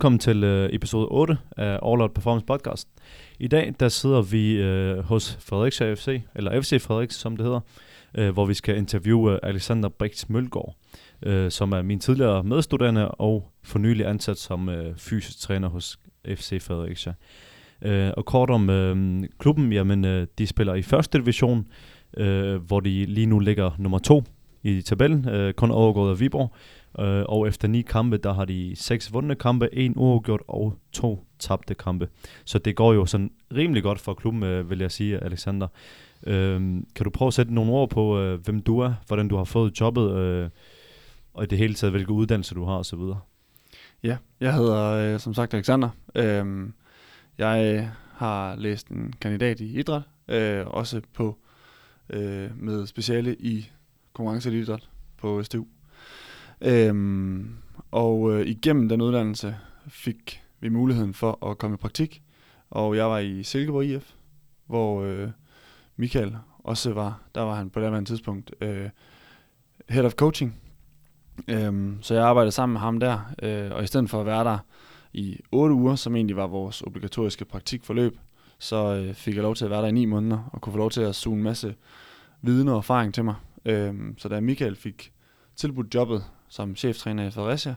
Velkommen til øh, episode 8 af All Out Performance Podcast. I dag der sidder vi øh, hos Fredericia FC, eller FC Frederiks som det hedder, øh, hvor vi skal interviewe Alexander Brix Mølgaard, øh, som er min tidligere medstuderende og for nylig ansat som øh, fysisk træner hos FC Fredericia. Øh, og kort om øh, klubben, jamen øh, de spiller i første division, øh, hvor de lige nu ligger nummer to i tabellen, øh, kun overgået af Viborg. Øh, og efter ni kampe, der har de seks vundne kampe, en uafgjort og to tabte kampe. Så det går jo sådan rimelig godt for klubben, øh, vil jeg sige, Alexander. Øh, kan du prøve at sætte nogle ord på, øh, hvem du er, hvordan du har fået jobbet, øh, og i det hele taget, hvilke uddannelser du har osv.? Ja, jeg hedder øh, som sagt Alexander. Øh, jeg øh, har læst en kandidat i idræt, øh, også på øh, med speciale i konkurrenceidræt på STU. Øhm, og øh, igennem den uddannelse fik vi muligheden for at komme i praktik, og jeg var i Silkeborg IF, hvor øh, Michael også var, der var han på det tidspunkt øh, head of coaching. Øhm, så jeg arbejdede sammen med ham der, øh, og i stedet for at være der i 8 uger, som egentlig var vores obligatoriske praktikforløb, så øh, fik jeg lov til at være der i 9 måneder, og kunne få lov til at suge en masse viden og erfaring til mig. Øhm, så da Michael fik tilbudt jobbet som cheftræner i Fredericia,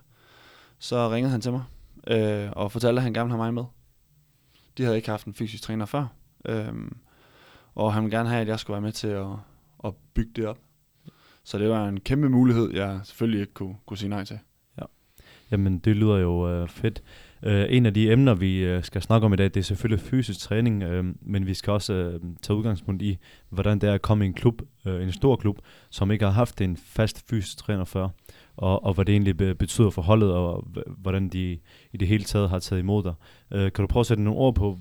så ringede han til mig øh, og fortalte, at han gerne ville have mig med. De havde ikke haft en fysisk træner før, øh, og han ville gerne have, at jeg skulle være med til at, at bygge det op. Så det var en kæmpe mulighed, jeg selvfølgelig ikke kunne, kunne sige nej til. Ja. Jamen, det lyder jo øh, fedt. Øh, en af de emner, vi øh, skal snakke om i dag, det er selvfølgelig fysisk træning, øh, men vi skal også tage udgangspunkt i, hvordan det er at komme i en klub, en stor klub, som ikke har haft en fast fysisk træner før, og, og hvad det egentlig betyder for holdet, og hvordan de i det hele taget har taget imod dig. Kan du prøve at sætte nogle ord på,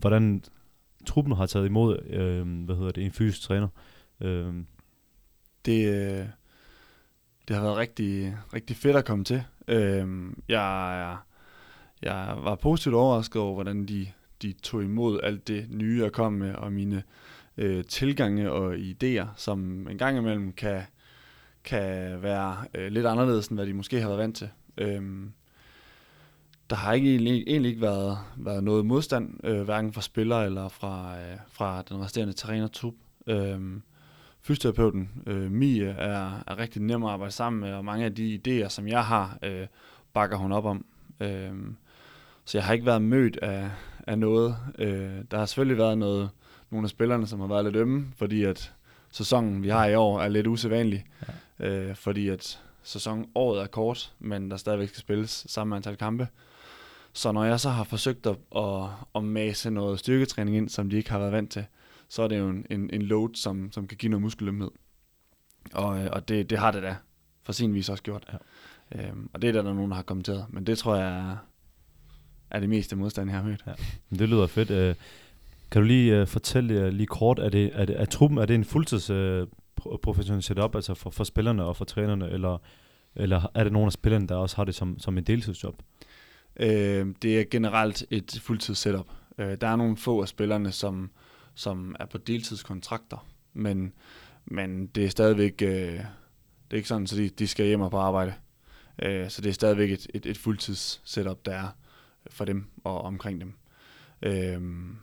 hvordan truppen har taget imod uh, hvad hedder det, en fysisk træner? Det, det har været rigtig, rigtig fedt at komme til. Uh, jeg er jeg var positivt overrasket over, hvordan de, de tog imod alt det nye, jeg kom med, og mine øh, tilgange og idéer, som en gang imellem kan, kan være øh, lidt anderledes, end hvad de måske har været vant til. Øhm, der har ikke egentlig, egentlig ikke været, været noget modstand, øh, hverken fra spillere eller fra, øh, fra den resterende trænertrup. Øhm, fysioterapeuten øh, Mie er, er rigtig nem at arbejde sammen med, og mange af de idéer, som jeg har, øh, bakker hun op om. Øhm, så jeg har ikke været mødt af, af noget. Øh, der har selvfølgelig været noget, nogle af spillerne, som har været lidt ømme, fordi at sæsonen, vi har i år, er lidt usædvanlig. Ja. Øh, fordi at sæsonen året er kort, men der stadigvæk skal spilles samme antal kampe. Så når jeg så har forsøgt at, at, at mase noget styrketræning ind, som de ikke har været vant til, så er det jo en, en, en load, som, som kan give noget muskelømhed. Og, øh, og det, det har det da for sin vis også gjort. Ja. Øhm, og det er der, der nogen, der har kommenteret. Men det tror jeg er det meste modstand, jeg har mødt. Ja. Det lyder fedt. Øh, kan du lige uh, fortælle uh, lige kort, er, det, er, det, er truppen er det en fuldtids uh, professionel setup, altså for, for spillerne og for trænerne, eller, eller er det nogle af spillerne, der også har det som, som en deltidsjob? Øh, det er generelt et fuldtids setup. Øh, der er nogle få af spillerne, som, som er på deltidskontrakter, men, men det er stadigvæk øh, det er ikke sådan, at de, de skal hjem og på arbejde. Øh, så det er stadigvæk et, et, et fuldtids setup, der er for dem og omkring dem. Øhm,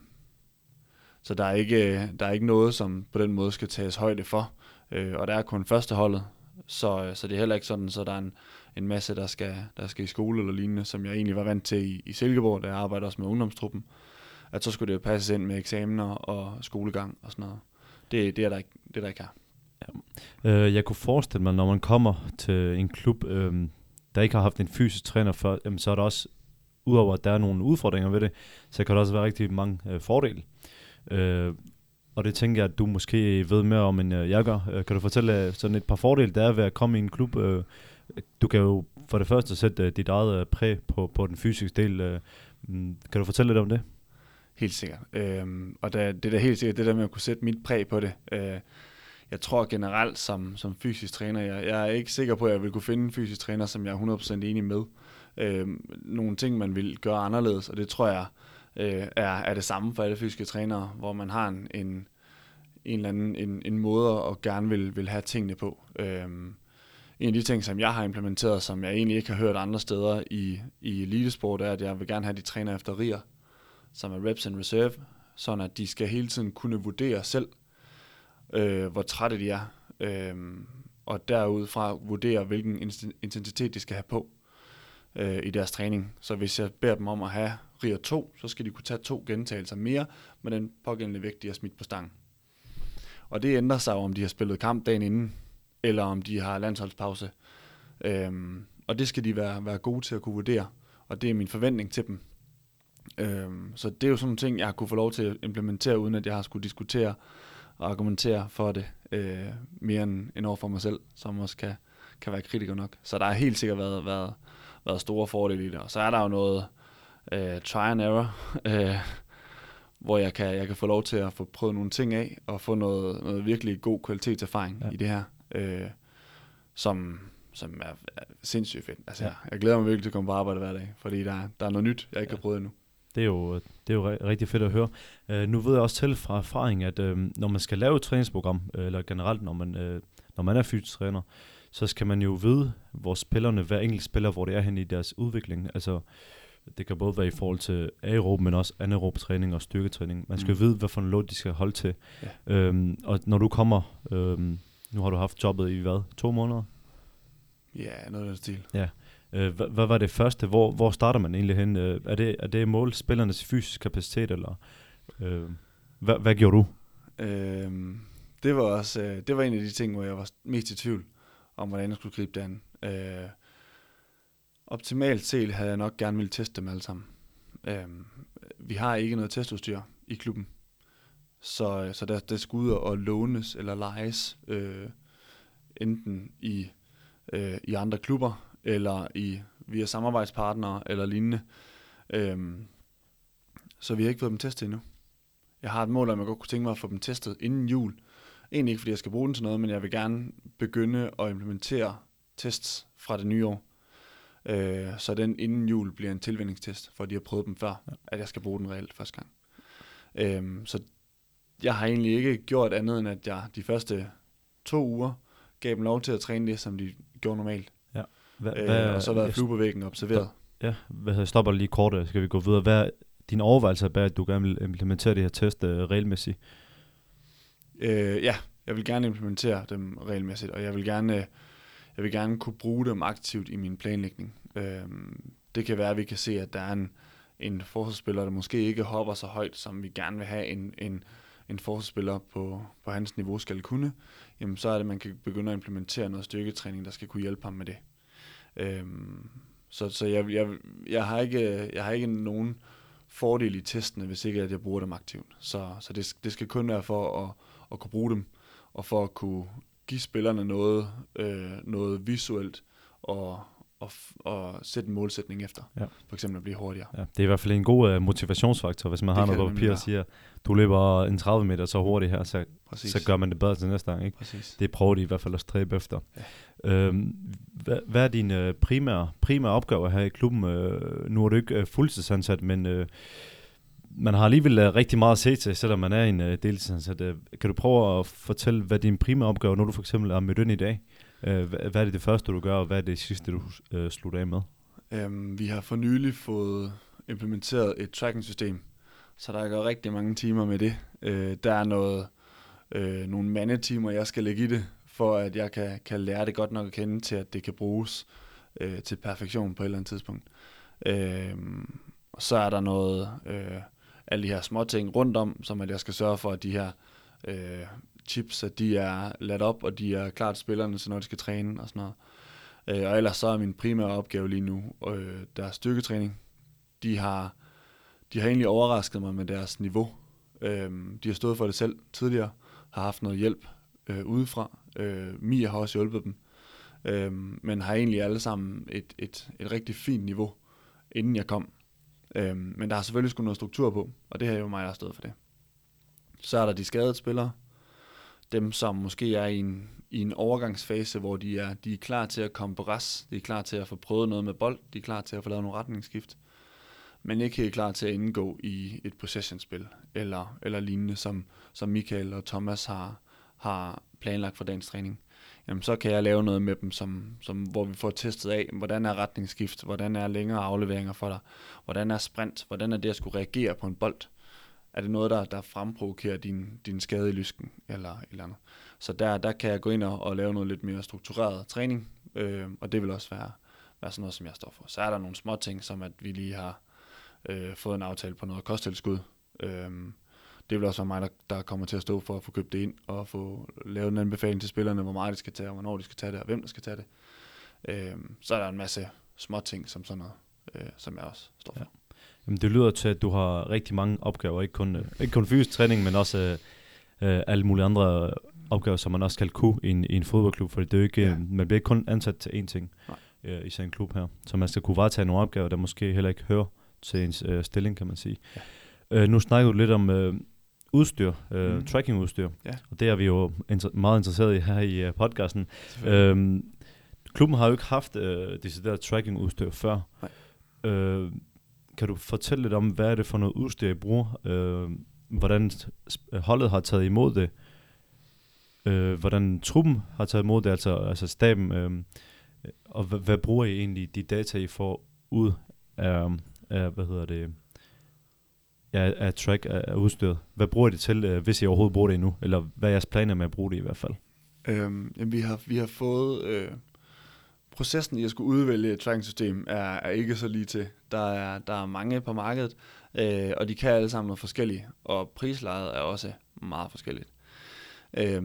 så der er, ikke, der er ikke noget, som på den måde skal tages højde for. Øh, og der er kun førsteholdet, så, så det er heller ikke sådan, så der er en, en masse, der skal, der skal i skole eller lignende, som jeg egentlig var vant til i, i Silkeborg, da jeg arbejder også med ungdomstruppen. At så skulle det jo passes ind med eksamener og skolegang og sådan noget. Det, det er der ikke, det er der ikke her. Ja. Øh, jeg kunne forestille mig, når man kommer til en klub, øh, der ikke har haft en fysisk træner før, jamen, så er der også udover at der er nogle udfordringer ved det, så kan der også være rigtig mange øh, fordele. Øh, og det tænker jeg, at du måske ved mere om, end øh, jeg gør. Øh, kan du fortælle øh, sådan et par fordele, der er ved at komme i en klub? Øh, du kan jo for det første sætte øh, dit eget præg på, på den fysiske del. Øh, mm, kan du fortælle lidt om det? Helt sikkert. Øhm, og der, det er helt sikkert det der med at kunne sætte mit præg på det. Øh, jeg tror generelt som, som fysisk træner, jeg, jeg er ikke sikker på, at jeg vil kunne finde en fysisk træner, som jeg er 100% enig med øh, nogle ting, man vil gøre anderledes, og det tror jeg øh, er, er det samme for alle fysiske trænere, hvor man har en, en, en eller anden en, en måde at gerne vil, vil have tingene på. Øh, en af de ting, som jeg har implementeret, som jeg egentlig ikke har hørt andre steder i, i elitesport, er, at jeg vil gerne have, de træner efter RIR, som er reps and reserve, sådan at de skal hele tiden kunne vurdere selv, øh, hvor trætte de er, øh, og derudfra vurdere, hvilken intensitet de skal have på øh, i deres træning. Så hvis jeg beder dem om at have RIR 2, så skal de kunne tage to gentagelser mere med den pågældende vægt, de har smidt på stangen. Og det ændrer sig om de har spillet kamp dagen inden, eller om de har landsholdspause. Øhm, og det skal de være, være gode til at kunne vurdere, og det er min forventning til dem. Øhm, så det er jo sådan nogle ting, jeg har kunne få lov til at implementere, uden at jeg har skulle diskutere og argumentere for det øh, mere end, end over for mig selv, som også kan, kan være kritiker nok. Så der har helt sikkert været, været, været store fordele i det. Og så er der jo noget øh, try and error, øh, hvor jeg kan, jeg kan få lov til at få prøvet nogle ting af, og få noget, noget virkelig god kvalitetserfaring ja. i det her, øh, som, som er, er sindssygt fedt. Altså, ja. jeg, jeg glæder mig virkelig til at komme på arbejde hver dag, fordi der, der er noget nyt, jeg ikke ja. har prøvet endnu. Det er jo, det er jo rigtig fedt at høre. Uh, nu ved jeg også til fra erfaring, at uh, når man skal lave et træningsprogram, uh, eller generelt når man, uh, når man er fysisk træner, så skal man jo vide, hvor spillerne, hver enkelt spiller, hvor det er hen i deres udvikling. Altså, det kan både være i forhold til aerob, men også anaerob træning og styrketræning. Man skal mm. vide, hvad for en load de skal holde til. Ja. Øhm, og når du kommer, øhm, nu har du haft jobbet i hvad, to måneder? Ja, noget af den stil. Ja. Øh, hvad, hvad var det første? Hvor, hvor starter man egentlig hen? Øh, er, det, er det mål spillernes fysisk kapacitet, eller øh, hvad, hvad gjorde du? Øh, det var også øh, det var en af de ting, hvor jeg var mest i tvivl om, hvordan jeg skulle gribe det an. Øh, optimalt set havde jeg nok gerne ville teste dem alle sammen. Øh, vi har ikke noget testudstyr i klubben, så, så der, der skal ud og lånes eller lejes, øh, enten i, øh, i andre klubber, eller i via samarbejdspartnere eller lignende. Øhm, så vi har ikke fået dem testet endnu. Jeg har et mål om, at jeg godt kunne tænke mig at få dem testet inden jul. Egentlig ikke, fordi jeg skal bruge den til noget, men jeg vil gerne begynde at implementere tests fra det nye år. Øh, så den inden jul bliver en tilvændingstest, for de har prøvet dem før, ja. at jeg skal bruge den reelt første gang. Øh, så jeg har egentlig ikke gjort andet, end at jeg de første to uger gav dem lov til at træne det, som de gjorde normalt. Hva, øh, hvad, og så været flue på væggen observeret. Ja, hvad stopper lige kort, øh, skal vi gå videre. Hvad er din overvejelse bag, at du gerne vil implementere det her test uh, regelmæssigt? Øh, ja, jeg vil gerne implementere dem regelmæssigt, og jeg vil gerne, øh, jeg vil gerne kunne bruge dem aktivt i min planlægning. Øh, det kan være, at vi kan se, at der er en, en forsvarsspiller, der måske ikke hopper så højt, som vi gerne vil have en, en, en forsvarsspiller på, på hans niveau skal kunne, jamen så er det, at man kan begynde at implementere noget styrketræning, der skal kunne hjælpe ham med det. Øhm, så så jeg, jeg, jeg, har ikke, jeg har ikke nogen fordel i testene, hvis ikke at jeg bruger dem aktivt. Så, så det, det skal kun være for at, at kunne bruge dem, og for at kunne give spillerne noget, øh, noget visuelt og, og, og sætte en målsætning efter. Ja. For eksempel at blive hurtigere. Ja, det er i hvert fald en god uh, motivationsfaktor, hvis man det har noget papir og siger, du løber en 30 meter så hurtigt her, så, så gør man det bedre til næste gang. Ikke? Præcis. Det prøver de i hvert fald at stræbe efter. Ja. Øhm, hvad, hvad er din uh, primære, primære opgave her i klubben? Uh, nu er du ikke uh, fuldtidsansat, men uh, man har alligevel øh, rigtig meget at se til, selvom man er en øh, uh, deltidsansat. Uh, øh, kan du prøve at fortælle, hvad din primære opgave, når du for eksempel er mødt ind i dag? Uh, hvad er det det første, du gør, og hvad er det sidste, du uh, slutter af med? Um, vi har for nylig fået implementeret et tracking-system, så der går rigtig mange timer med det. Uh, der er noget, uh, nogle mandetimer, jeg skal lægge i det, for at jeg kan, kan lære det godt nok at kende til, at det kan bruges uh, til perfektion på et eller andet tidspunkt. Uh, og så er der noget, uh, alle de her små ting rundt om, som at jeg skal sørge for, at de her øh, chips, at de er ladt op, og de er klart til spillerne, så når de skal træne og sådan noget. Øh, og ellers så er min primære opgave lige nu, øh, deres styrketræning. De har, de har egentlig overrasket mig med deres niveau. Øh, de har stået for det selv tidligere, har haft noget hjælp øh, udefra. Øh, Mia har også hjulpet dem, øh, men har egentlig alle sammen et, et, et rigtig fint niveau, inden jeg kom. Øh, men der har selvfølgelig skulle noget struktur på, og det her er jo mig, der har stået for det. Så er der de skadede spillere, dem, som måske er i en, i en overgangsfase, hvor de er, de er klar til at komme på res, de er klar til at få prøvet noget med bold, de er klar til at få lavet nogle retningsskift, men ikke helt klar til at indgå i et possessionspil eller, eller lignende, som, som Michael og Thomas har, har planlagt for dagens træning jamen, så kan jeg lave noget med dem, som, som, hvor vi får testet af, hvordan er retningsskift, hvordan er længere afleveringer for dig, hvordan er sprint, hvordan er det at skulle reagere på en bold. Er det noget, der, der fremprovokerer din, din skade i lysken, eller et eller andet. Så der, der kan jeg gå ind og, og lave noget lidt mere struktureret træning, øh, og det vil også være, være sådan noget, som jeg står for. Så er der nogle små ting, som at vi lige har øh, fået en aftale på noget kosttilskud. Øh, det vil også være mig, der, der kommer til at stå for at få købt det ind, og få lavet en anbefaling til spillerne, hvor meget de skal tage, og hvornår de skal tage det, og hvem der skal tage det. Øh, så er der en masse små ting, som sådan noget, øh, som jeg også står for. Ja. Jamen, det lyder til, at du har rigtig mange opgaver, ikke kun, øh, ikke kun fysisk træning, men også øh, øh, alle mulige andre opgaver, som man også skal kunne i en, i en fodboldklub, for det er ikke, ja. man bliver ikke kun ansat til én ting øh, i sådan en klub her. Så man skal kunne varetage nogle opgaver, der måske heller ikke hører til ens øh, stilling, kan man sige. Ja. Øh, nu snakker du lidt om øh, udstyr, øh, mm. tracking-udstyr, ja. og det er vi jo inter- meget interesseret i her i uh, podcasten. Øhm, klubben har jo ikke haft øh, decideret tracking-udstyr før. Nej. Øh, kan du fortælle lidt om, hvad er det for noget udstyr, I bruger? Øh, hvordan holdet har taget imod det? Øh, hvordan truppen har taget imod det, altså, altså staben? Øh, og hvad, hvad bruger I egentlig de data, I får ud af, af hvad hedder det, ja, af track af, udstyret? Hvad bruger I det til, øh, hvis I overhovedet bruger det endnu? Eller hvad er jeres planer med at bruge det i hvert fald? Øhm, jamen, vi, har, vi har fået... Øh, processen i at skulle udvælge et tracking-system er, er ikke så lige til. Der er, der er mange på markedet, øh, og de kan alle sammen noget forskelligt, og prislejet er også meget forskelligt. Øh,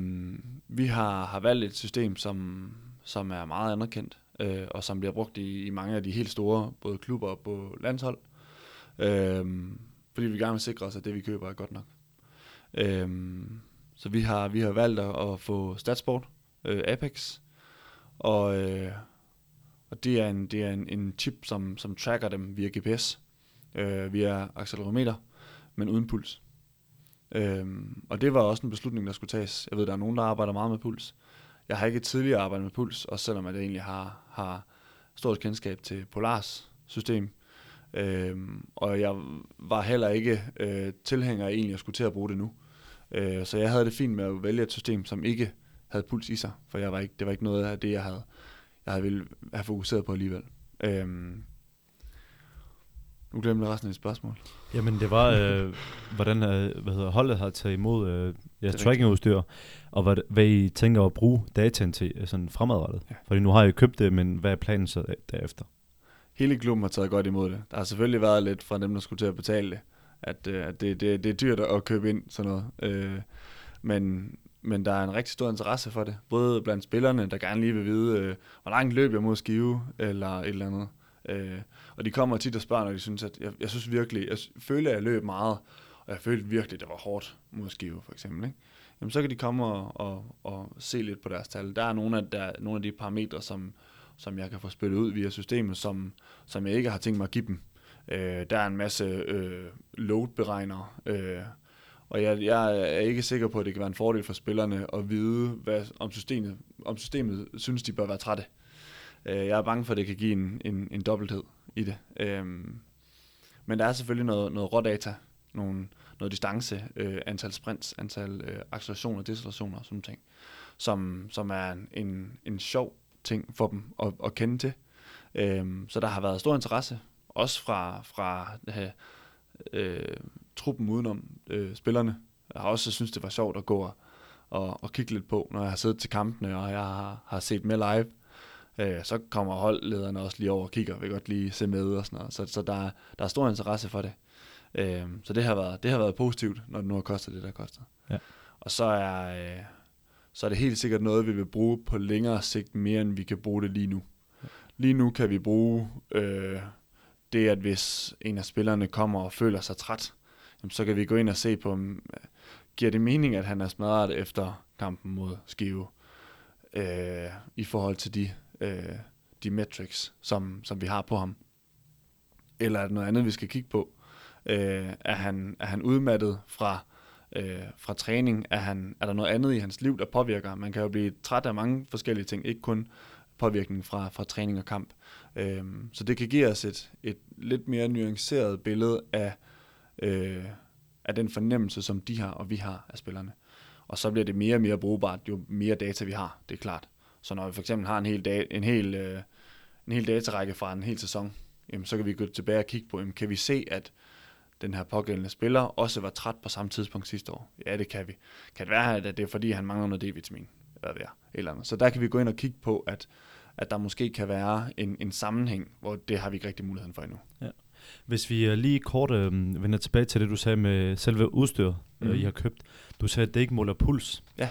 vi har, har valgt et system, som, som er meget anerkendt, øh, og som bliver brugt i, i mange af de helt store, både klubber og på landshold. Øh, fordi vi gerne vil sikre os, at det vi køber er godt nok. Øhm, så vi har, vi har valgt at, at få Statsport, øh, Apex, og, øh, og det er en, det er en, en chip, som, som tracker dem via GPS, øh, via accelerometer, men uden puls. Øhm, og det var også en beslutning, der skulle tages. Jeg ved, der er nogen, der arbejder meget med puls. Jeg har ikke tidligere arbejdet med puls, og selvom jeg egentlig har, har stort kendskab til Polars system, øhm, og jeg var heller ikke øh, tilhænger af egentlig at skulle til at bruge det nu. Øh, så jeg havde det fint med at vælge et system, som ikke havde puls i sig, for jeg var ikke, det var ikke noget af det, jeg havde, jeg havde ville have fokuseret på alligevel. Øhm, nu glemte jeg resten af dit spørgsmål. Jamen det var, øh, hvordan øh, hvad hedder, holdet har taget imod øh, jeres trackingudstyr, og hvad, hvad I tænker at bruge dataen til øh, sådan fremadrettet. Ja. Fordi nu har I købt det, men hvad er planen så derefter? Hele klubben har taget godt imod det. Der har selvfølgelig været lidt fra dem, der skulle til at betale det, at, øh, at det, det, det er dyrt at købe ind sådan noget. Øh, men, men der er en rigtig stor interesse for det. Både blandt spillerne, der gerne lige vil vide, øh, hvor langt løb jeg mod skive, eller et eller andet. Øh, og de kommer tit og spørger, når de synes, at jeg, jeg synes virkelig, jeg føler, at jeg løb meget, og jeg følte virkelig, at det var hårdt mod skive, for eksempel. Ikke? Jamen, så kan de komme og, og, og se lidt på deres tal. Der er nogle af, der, nogle af de parametre, som, som jeg kan få spillet ud via systemet, som, som jeg ikke har tænkt mig at give dem. Øh, der er en masse øh, load-beregnere, øh, og jeg, jeg er ikke sikker på, at det kan være en fordel for spillerne at vide, hvad, om, systemet, om systemet synes, de bør være trætte. Øh, jeg er bange for, at det kan give en, en, en dobbelthed i det. Øh, men der er selvfølgelig noget, noget rådata, nogle, noget distance, øh, antal sprints, antal øh, accelerationer, decelerationer og sådan ting, som, som er en, en sjov ting for dem at, at kende til. Øh, så der har været stor interesse, også fra, fra øh, øh, truppen udenom øh, spillerne. Jeg har også synes det var sjovt at gå og, og, og kigge lidt på, når jeg har siddet til kampene, og jeg har, har set med live. Øh, så kommer holdlederne også lige over og kigger, vil godt lige se med og sådan noget. Så, så der, der er stor interesse for det. Øh, så det har, været, det har været positivt, når det nu har kostet det, der koster. Ja. Og så er, øh, så er det helt sikkert noget, vi vil bruge på længere sigt, mere end vi kan bruge det lige nu. Lige nu kan vi bruge øh, det, at hvis en af spillerne kommer og føler sig træt, jamen, så kan vi gå ind og se på, øh, giver det mening, at han er smadret efter kampen mod Skive, øh, i forhold til de, øh, de metrics, som, som vi har på ham. Eller er det noget andet, vi skal kigge på? Øh, er, han, er han udmattet fra, øh, fra træning? Er, han, er der noget andet i hans liv, der påvirker? Man kan jo blive træt af mange forskellige ting, ikke kun påvirkning fra, fra træning og kamp. Øhm, så det kan give os et, et lidt mere nuanceret billede af, øh, af den fornemmelse, som de har og vi har af spillerne. Og så bliver det mere og mere brugbart, jo mere data vi har, det er klart. Så når vi for eksempel har en hel, dag, en hel, øh, en hel datarække fra en hel sæson, jamen, så kan vi gå tilbage og kigge på, jamen, kan vi se, at den her pågældende spiller også var træt på samme tidspunkt sidste år? Ja, det kan vi. Kan det være, at det er fordi, han mangler noget D-vitamin? Hvad det er, eller andet. Så der kan vi gå ind og kigge på, at, at der måske kan være en, en sammenhæng, hvor det har vi ikke rigtig muligheden for endnu. Ja. Hvis vi øh, lige kort øh, vender tilbage til det, du sagde med selve udstyret, mm. øh, I mhm. har købt. Du sagde, at det ikke måler puls. Ja.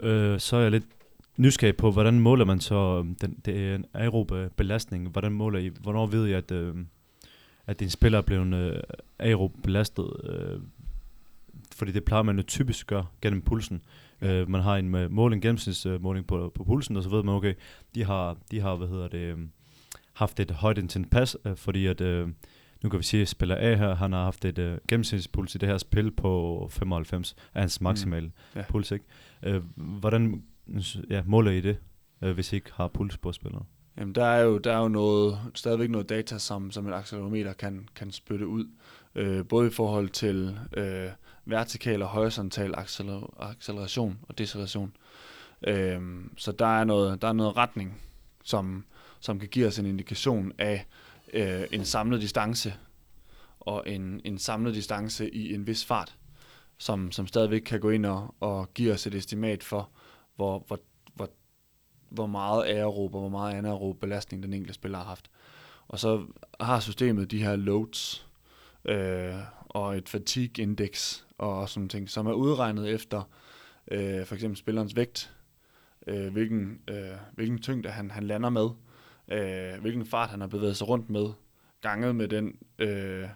Øh, så er jeg lidt nysgerrig på, hvordan måler man så øhm, den, den aerobe belastning? Hvordan måler I, hvornår ved I, at, øh, at din spiller er blevet øh, aerob belastet? Øh, fordi det plejer man jo typisk gøre gennem pulsen. Øh, man har en med måling, gennemsnitsmåling på, på pulsen, og så ved man, okay, de har, de har hvad hedder det, øh, haft et højt intent pas, øh, fordi at, øh, nu kan vi sige, at spiller A her, han har haft et øh, gennemsnitspuls i det her spil på 95, af hans maksimale mm. ja. puls, ikke? Øh, hvordan ja, måler I det, øh, hvis I ikke har puls på spillere? Jamen, der er jo, der er jo noget, stadigvæk noget data, som, som et accelerometer kan, kan spytte ud. Øh, både i forhold til øh, vertikal og horisontal acceler, acceleration og deceleration. Øh, så der er, noget, der er noget retning, som, som kan give os en indikation af øh, en samlet distance og en, en samlet distance i en vis fart, som, som stadigvæk kan gå ind og, og give os et estimat for, hvor, hvor, hvor, meget aerob og hvor meget anaerob belastning den enkelte spiller har haft. Og så har systemet de her loads øh, og et fatigue index og sådan ting, som er udregnet efter øh, for eksempel spillerens vægt, øh, hvilken, øh, hvilken tyngde han, han lander med, øh, hvilken fart han har bevæget sig rundt med, ganget med den, øh,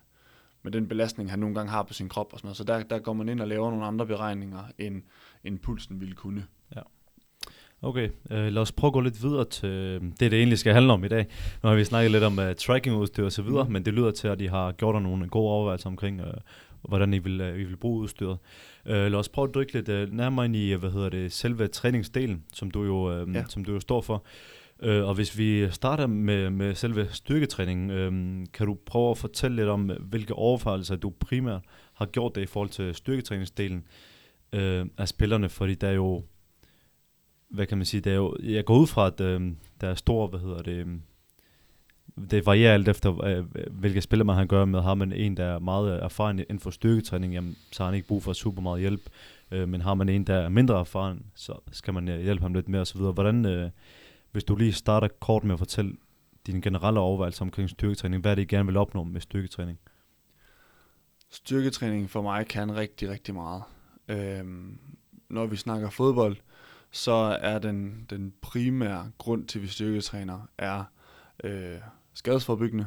med den belastning, han nogle gange har på sin krop og sådan noget. Så der, der går man ind og laver nogle andre beregninger, end, end pulsen ville kunne. Okay, øh, lad os prøve at gå lidt videre til det, det egentlig skal handle om i dag. Nu har vi snakket lidt om uh, tracking-udstyr og så videre, mm. men det lyder til, at I har gjort nogle gode overvejelser omkring, uh, hvordan I vil, uh, I vil bruge udstyret. Uh, lad os prøve at dykke lidt uh, nærmere ind i, hvad hedder det, selve træningsdelen, som du jo, uh, ja. som du jo står for. Uh, og hvis vi starter med, med selve styrketræningen, uh, kan du prøve at fortælle lidt om, hvilke overvejelser du primært har gjort det i forhold til styrketræningsdelen uh, af spillerne, fordi der er jo hvad kan man sige, det er jo, jeg går ud fra, at øh, der er stor, hvad hedder det, øh, det varierer alt efter, øh, hvilke spiller man har at gøre med. Har man en, der er meget erfaren inden for styrketræning, jamen, så har han ikke brug for super meget hjælp. Øh, men har man en, der er mindre erfaren, så skal man øh, hjælpe ham lidt mere osv. Hvordan, øh, hvis du lige starter kort med at fortælle dine generelle overvejelser omkring styrketræning, hvad er det, I gerne vil opnå med styrketræning? Styrketræning for mig kan rigtig, rigtig meget. Øhm, når vi snakker fodbold, så er den, den primære grund til, at vi styrketræner, er øh, skadesforbyggende.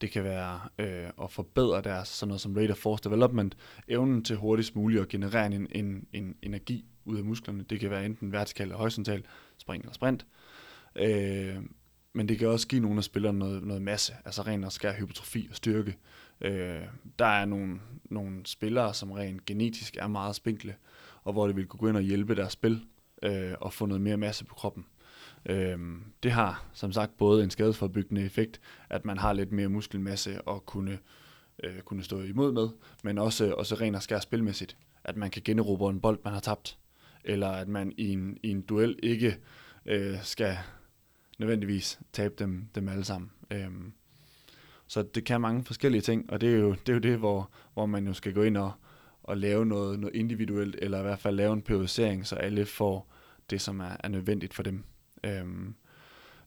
Det kan være øh, at forbedre deres sådan noget som rate of force development, evnen til hurtigst muligt at generere en, en, en energi ud af musklerne. Det kan være enten vertikal eller horisontal, spring eller sprint. Øh, men det kan også give nogle af spillerne noget, noget masse, altså ren og skær hypertrofi og styrke. Øh, der er nogle, nogle spillere, som rent genetisk er meget spinkle, og hvor det vil kunne gå ind og hjælpe deres spil øh, og få noget mere masse på kroppen. Øh, det har som sagt både en skadesforbyggende effekt, at man har lidt mere muskelmasse og kunne, øh, kunne stå imod med, men også, også rent og skær spilmæssigt, at man kan generobre en bold, man har tabt, eller at man i en, i en duel ikke øh, skal nødvendigvis tabe dem, dem alle sammen. Øhm, så det kan mange forskellige ting, og det er jo det, er jo det hvor, hvor man jo skal gå ind og, og lave noget, noget individuelt, eller i hvert fald lave en periodisering, så alle får det, som er, er nødvendigt for dem. Øhm,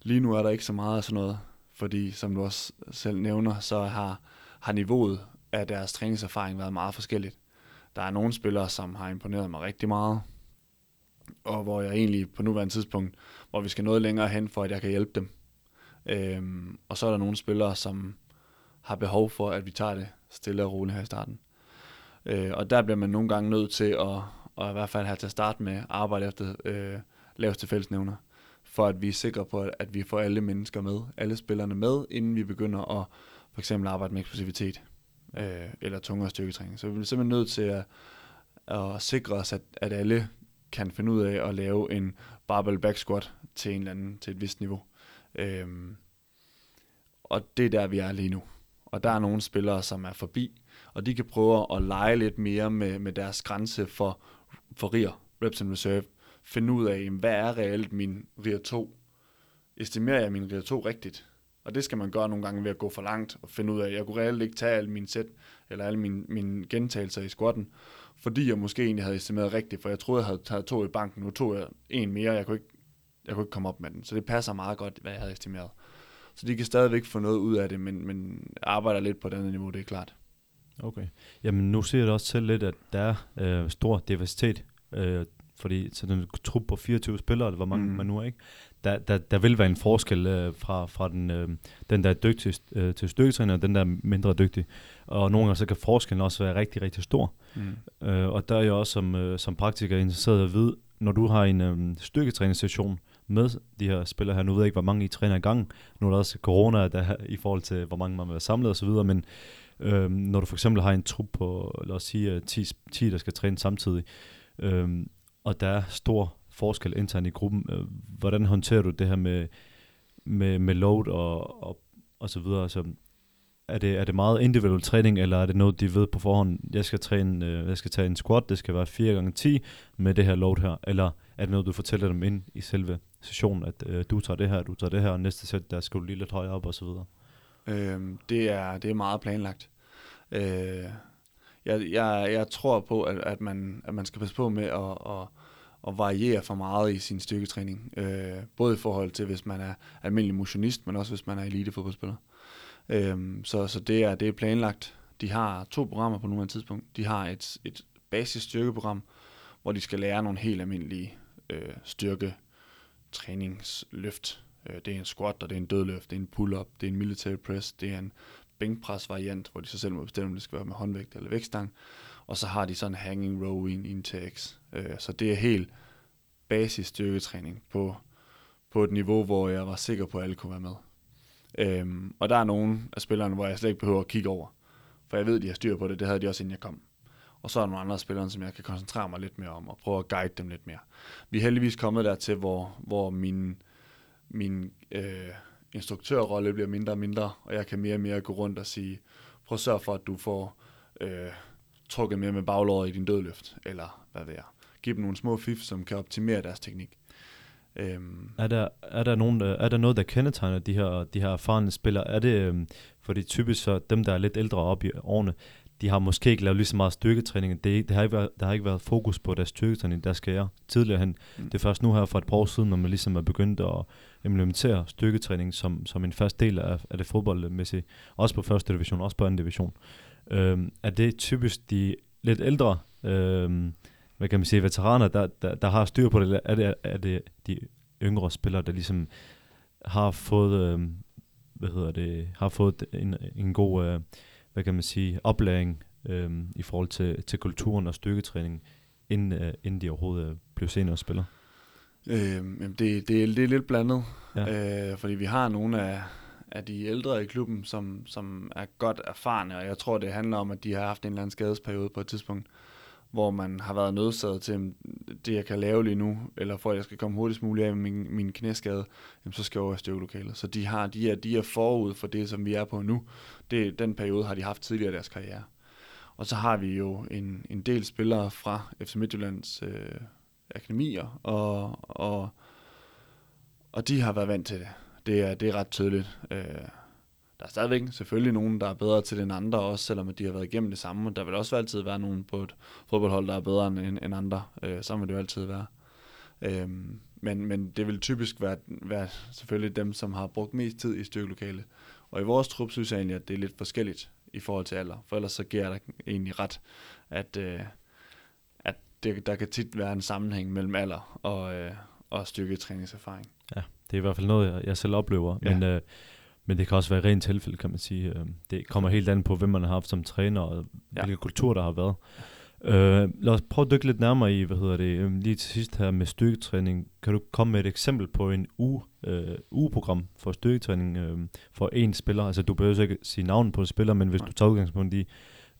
lige nu er der ikke så meget af sådan noget, fordi som du også selv nævner, så har, har niveauet af deres træningserfaring været meget forskelligt. Der er nogle spillere, som har imponeret mig rigtig meget, og hvor jeg egentlig på nuværende tidspunkt, hvor vi skal noget længere hen, for at jeg kan hjælpe dem. Øhm, og så er der nogle spillere, som har behov for, at vi tager det stille og roligt her i starten. Øh, og der bliver man nogle gange nødt til at, og i hvert fald have til at starte med arbejde efter øh, laveste fællesnævner, for at vi er sikre på, at vi får alle mennesker med, alle spillerne med, inden vi begynder at for eksempel arbejde med eksplosivitet øh, eller tungere styrketræning. Så vi bliver simpelthen nødt til at, at sikre os, at, at alle kan finde ud af at lave en barbell back squat til en eller anden, til et vist niveau. Øhm, og det er der, vi er lige nu. Og der er nogle spillere, som er forbi, og de kan prøve at lege lidt mere med, med deres grænse for, for RIR, reps and reserve, finde ud af, hvad er reelt min RIR 2? Estimerer jeg min RIR 2 rigtigt? Og det skal man gøre nogle gange ved at gå for langt og finde ud af, at jeg kunne reelt ikke tage alle mine sæt, eller alle mine, mine gentagelser i squatten, fordi jeg måske egentlig havde estimeret rigtigt, for jeg troede, jeg havde taget to i banken, nu tog jeg en mere, jeg kunne ikke, jeg kunne ikke komme op med den. Så det passer meget godt, hvad jeg havde estimeret. Så de kan stadigvæk få noget ud af det, men, men arbejder lidt på den niveau, det er klart. Okay. Jamen nu ser jeg også selv lidt, at der er øh, stor diversitet, øh, fordi så den trup på 24 spillere, eller hvor mange mm. man nu er, ikke? Der, der, der vil være en forskel øh, fra, fra den, øh, den, der er dygtig øh, til styrketræner, og den, der er mindre dygtig. Og nogle gange så kan forskellen også være rigtig, rigtig stor. Mm. Øh, og der er jeg også som, øh, som praktiker interesseret at vide, når du har en øh, styrketræningssession med de her spillere her, nu ved jeg ikke, hvor mange I træner i gang, nu er der også corona der, i forhold til, hvor mange man vil være samlet osv., men øh, når du for eksempel har en trup på, lad os sige, 10, 10 der skal træne samtidig, øhm, og der er stor forskel internt i gruppen. Øh, hvordan håndterer du det her med, med, med load og, og, og så videre? Altså, er det, er det meget individuel træning, eller er det noget, de ved på forhånd, jeg skal, træne, øh, jeg skal tage en squat, det skal være 4 gange 10 med det her load her, eller er det noget, du fortæller dem ind i selve sessionen, at øh, du tager det her, du tager det her, og næste sæt, der skal du lige lidt højere op, og så videre? Øh, det, er, det er meget planlagt. Øh, jeg, jeg, jeg tror på, at, at, man, at man skal passe på med at, at, at variere for meget i sin styrketræning. Øh, både i forhold til, hvis man er almindelig motionist, men også hvis man er elitefodboldspiller. Øh, så så det, er, det er planlagt. De har to programmer på nuværende tidspunkt. De har et, et basisstyrkeprogram, hvor de skal lære nogle helt almindelige øh, styrketræningsløft Øh, det er en squat, og det er en dødløft, det er en pull-up, det er en military press, det er en bænkpres variant, hvor de så selv må bestemme, om det skal være med håndvægt eller vægtstang. Og så har de sådan hanging rowing intakes. Øh, så det er helt basis styrketræning på, på et niveau, hvor jeg var sikker på, at alle kunne være med. Øhm, og der er nogle af spillerne, hvor jeg slet ikke behøver at kigge over. For jeg ved, de har styr på det. Det havde de også, inden jeg kom. Og så er der nogle andre spillere, som jeg kan koncentrere mig lidt mere om, og prøve at guide dem lidt mere. Vi er heldigvis kommet dertil, hvor, hvor min, min øh, instruktørrolle bliver mindre og mindre, og jeg kan mere og mere gå rundt og sige, prøv at sørge for, at du får øh, trukket mere med baglåret i din dødløft, eller hvad ved jeg. Giv dem nogle små fif, som kan optimere deres teknik. Øhm. Er, der, er, der nogen, er der noget, der kendetegner de her, de her erfarne spillere? Er det, øhm, fordi typisk så dem, der er lidt ældre op i årene, de har måske ikke lavet lige så meget styrketræning. Det, det har ikke været, der har ikke været fokus på deres styrketræning, der skal jeg tidligere hen. Mm. Det er først nu her for et par år siden, når man ligesom er begyndt at implementere styrketræning som, som en fast del af, af det fodboldmæssige. Også på første division, også på anden division. Øhm, er det typisk de lidt ældre, øhm, hvad kan man sige, veteraner, der, der, der har styr på det? Er det, er det de yngre spillere, der ligesom har fået, øhm, hvad hedder det, har fået en, en god... Øh, hvad kan man sige, oplæring øhm, i forhold til, til kulturen og styrketræning, inden, øh, inden de overhovedet øh, blev senere spiller? Øhm, det, det, det er lidt blandet, ja. øh, fordi vi har nogle af, af de ældre i klubben, som, som er godt erfarne, og jeg tror, det handler om, at de har haft en eller anden skadesperiode på et tidspunkt, hvor man har været nødsaget til, det jeg kan lave lige nu, eller for at jeg skal komme hurtigst muligt af min, min knæskade, jamen, så skal jeg over i styrkelokalet. Så de, har, de, er, de er forud for det, som vi er på nu. Det, den periode har de haft tidligere i deres karriere. Og så har vi jo en, en del spillere fra FC Midtjyllands øh, akademier, og, og, og de har været vant til det. Det er, det er ret tydeligt. Øh, der er stadigvæk selvfølgelig nogen, der er bedre til end andre, også selvom de har været igennem det samme. Der vil også altid være nogen på et fodboldhold, der er bedre end, end andre. Øh, så vil det jo altid være. Øh, men, men det vil typisk være, være selvfølgelig dem, som har brugt mest tid i styrkelokale. Og i vores trup synes jeg egentlig, at det er lidt forskelligt i forhold til alder. For ellers så giver der egentlig ret, at, øh, at det, der kan tit være en sammenhæng mellem alder og, øh, og styrketræningserfaring. Ja, det er i hvert fald noget, jeg, jeg selv oplever. Ja. Men øh, men det kan også være rent tilfælde, kan man sige. Øh, det kommer helt an på, hvem man har haft som træner, og ja. hvilken kultur der har været. Øh, lad os prøve at dykke lidt nærmere i, hvad hedder det, øhm, lige til sidst her med styrketræning. Kan du komme med et eksempel på en uge, øh, ugeprogram for styrketræning øh, for en spiller? Altså du behøver ikke sige navnet på en spiller, men hvis du tager udgangspunkt i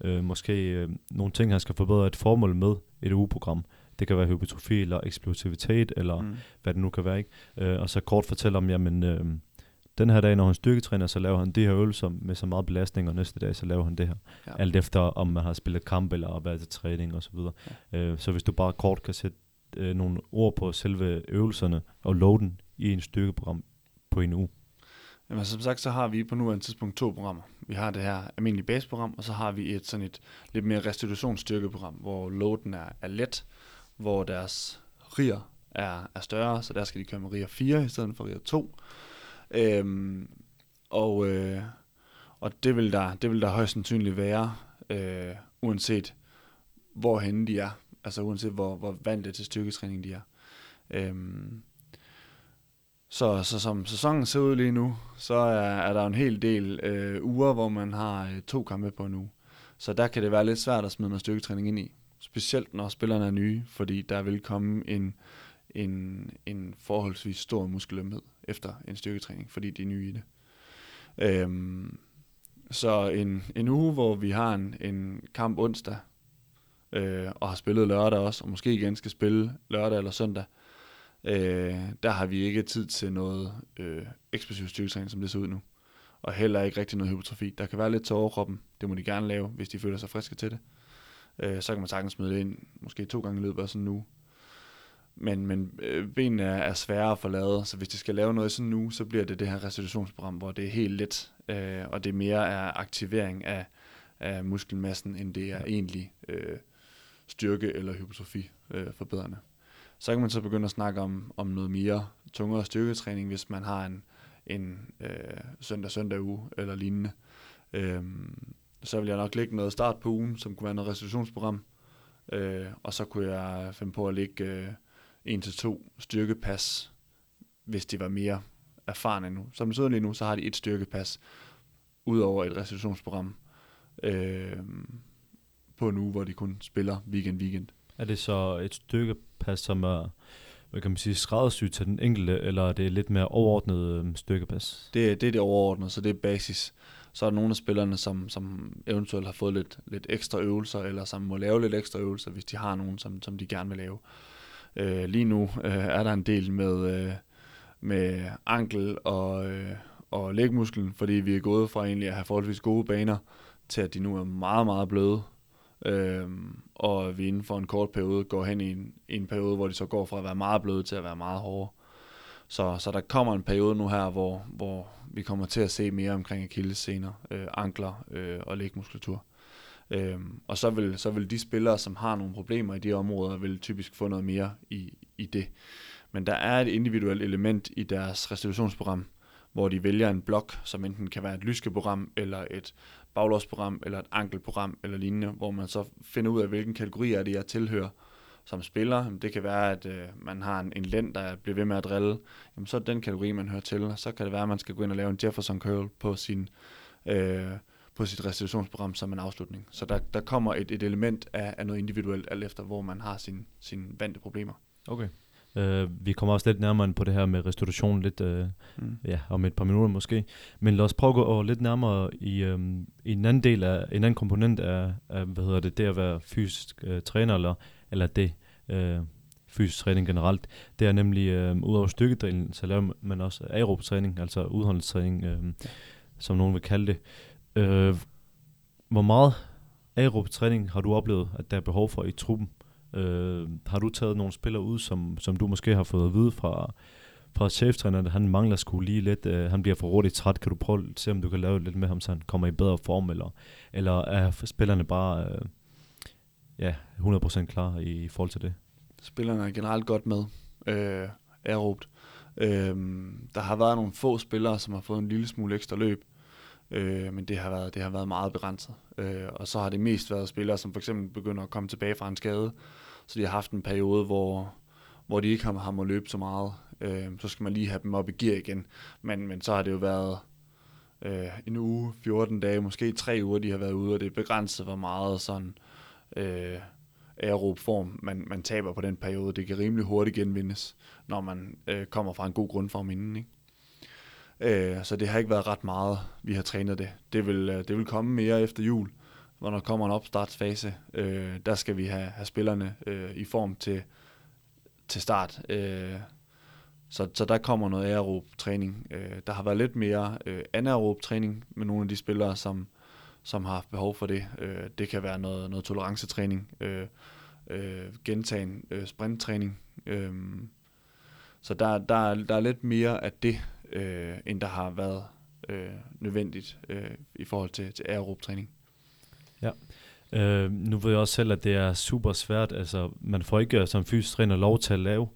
øh, måske øh, nogle ting, han skal forbedre et formål med et ugeprogram. Det kan være hypertrofi eller eksplosivitet, eller mm. hvad det nu kan være. Ikke? Øh, og så kort fortælle om, jamen... Øh, den her dag, når han styrketræner, så laver han det her øvelser med så meget belastning, og næste dag, så laver han det her. Ja. Alt efter, om man har spillet kamp eller været til træning og så videre. Ja. Øh, så hvis du bare kort kan sætte øh, nogle ord på selve øvelserne og loaden i en styrkeprogram på en uge? Jamen, som sagt, så har vi på nuværende tidspunkt to programmer. Vi har det her almindelige baseprogram, og så har vi et sådan et lidt mere restitutionsstyrkeprogram, hvor loaden er, er let, hvor deres rier er, er større, så der skal de køre med rier 4 i stedet for rier 2. Øhm, og, øh, og det vil der, det vil der højst sandsynligt være, øh, uanset hvorhen de er. Altså uanset hvor, hvor vant til styrketræning de er. Øhm, så, så som sæsonen ser ud lige nu, så er, er der en hel del øh, uger, hvor man har øh, to kampe på en uge. Så der kan det være lidt svært at smide noget styrketræning ind i. Specielt når spillerne er nye, fordi der vil komme en, en, en forholdsvis stor muskelømhed efter en styrketræning, fordi de er nye i det. Øhm, så en, en uge, hvor vi har en, en kamp onsdag, øh, og har spillet lørdag også, og måske igen skal spille lørdag eller søndag, øh, der har vi ikke tid til noget øh, eksplosiv styrketræning, som det ser ud nu. Og heller ikke rigtig noget hypotrofi. Der kan være lidt til overkroppen, det må de gerne lave, hvis de føler sig friske til det. Øh, så kan man sagtens smide det ind, måske to gange i løbet af sådan en uge. Men, men øh, benene er, svære at få lavet, så hvis de skal lave noget sådan nu, så bliver det det her restitutionsprogram, hvor det er helt let, øh, og det mere er aktivering af, af muskelmassen, end det er egentlig øh, styrke eller hypotrofi øh, forbedrende. Så kan man så begynde at snakke om, om noget mere tungere styrketræning, hvis man har en, en øh, søndag-søndag uge eller lignende. Øh, så vil jeg nok lægge noget start på ugen, som kunne være noget restitutionsprogram. Øh, og så kunne jeg finde på at lægge øh, en til to styrkepas, hvis de var mere erfarne nu. Som det sidder lige nu, så har de et styrkepas, ud over et restitutionsprogram, øh, på en uge, hvor de kun spiller weekend-weekend. Er det så et styrkepas, som er hvad kan man sige, skræddersyet til den enkelte, eller er det lidt mere overordnet øh, styrkepas? Det, det er det overordnede, så det er basis. Så er der nogle af spillerne, som, som eventuelt har fået lidt, lidt ekstra øvelser, eller som må lave lidt ekstra øvelser, hvis de har nogen, som, som de gerne vil lave. Øh, Øh, lige nu øh, er der en del med, øh, med ankel og, øh, og lægmusklen, fordi vi er gået fra egentlig at have forholdsvis gode baner, til at de nu er meget, meget bløde. Øh, og vi inden for en kort periode går hen i en, en periode, hvor de så går fra at være meget bløde til at være meget hårde. Så, så der kommer en periode nu her, hvor, hvor vi kommer til at se mere omkring akillessener, øh, ankler øh, og lægmuskulatur. Øhm, og så vil, så vil de spillere, som har nogle problemer i de områder, vil typisk få noget mere i, i det. Men der er et individuelt element i deres restitutionsprogram, hvor de vælger en blok, som enten kan være et lyskeprogram, eller et baglåsprogram, eller et ankelprogram, eller lignende, hvor man så finder ud af, hvilken kategori er det, jeg tilhører som spiller. Det kan være, at øh, man har en, en lænd, der bliver ved med at drille. Jamen, så er det den kategori, man hører til. Så kan det være, at man skal gå ind og lave en Jefferson curl på sin... Øh, på sit restitutionsprogram som en afslutning. Så der, der kommer et, et element af, af noget individuelt, alt efter hvor man har sine sin vante problemer. Okay. Uh, vi kommer også lidt nærmere på det her med restitution lidt, uh, mm. ja, om et par minutter måske. Men lad os prøve at gå lidt nærmere i, um, i en anden del af, en anden komponent af, af hvad hedder det, det at være fysisk uh, træner, eller, eller det uh, fysisk træning generelt. Det er nemlig, uh, udover styrkedelen, så laver man også aerob træning, altså udholdenstræning, uh, ja. som nogen vil kalde det. Øh, hvor meget aerob træning har du oplevet, at der er behov for i truppen? Øh, har du taget nogle spillere ud, som, som du måske har fået at vide fra, fra cheftræneren, at han mangler sgu lige lidt, øh, han bliver for hurtigt træt, kan du prøve at se, om du kan lave lidt med ham, så han kommer i bedre form, eller, eller er spillerne bare øh, ja, 100% klar i, i forhold til det? Spillerne er generelt godt med, øh, aerobt. Øh, der har været nogle få spillere, som har fået en lille smule ekstra løb, Øh, men det har, været, det har været meget begrænset. Øh, og så har det mest været spillere, som for eksempel begynder at komme tilbage fra en skade. Så de har haft en periode, hvor, hvor de ikke har, har måttet løbe så meget. Øh, så skal man lige have dem op i gear igen. Men, men så har det jo været øh, en uge, 14 dage, måske tre uger, de har været ude, og det er begrænset, hvor meget sådan øh, aerob form man, man taber på den periode. Det kan rimelig hurtigt genvindes, når man øh, kommer fra en god grundform inden. Ikke? Øh, så det har ikke været ret meget, vi har trænet det. Det vil, øh, det vil komme mere efter jul, hvor der kommer en opstartsfase. Øh, der skal vi have, have spillerne øh, i form til, til start. Øh, så, så der kommer noget aerob træning. Øh, der har været lidt mere øh, anaerob træning med nogle af de spillere, som, som har haft behov for det. Øh, det kan være noget, noget tolerancetræning, øh, øh, gentagen øh, sprinttræning, Øh, så der, der, der er lidt mere af det, øh, end der har været øh, nødvendigt øh, i forhold til, til aerob-træning. Ja. Øh, nu ved jeg også selv, at det er super svært. Altså, man får ikke øh, som fysisk træner lov til at lave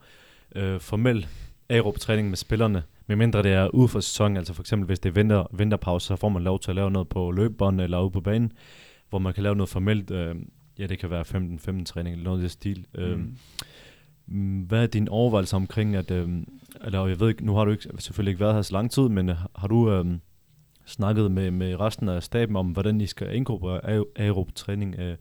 øh, formel aerob-træning med spillerne, medmindre det er ude for sæsonen. Altså for eksempel, hvis det er vinter, vinterpause, så får man lov til at lave noget på løbebånd eller ude på banen, hvor man kan lave noget formelt. Øh, ja, det kan være 15-15 træning eller noget det stil. Øh, mm. Hvad er din overvejelse omkring, at, øh, eller jeg ved ikke, nu har du ikke, selvfølgelig ikke været her så lang tid, men øh, har du øh, snakket med, med resten af staben om, hvordan I skal inkorporere aerob træning? Øh,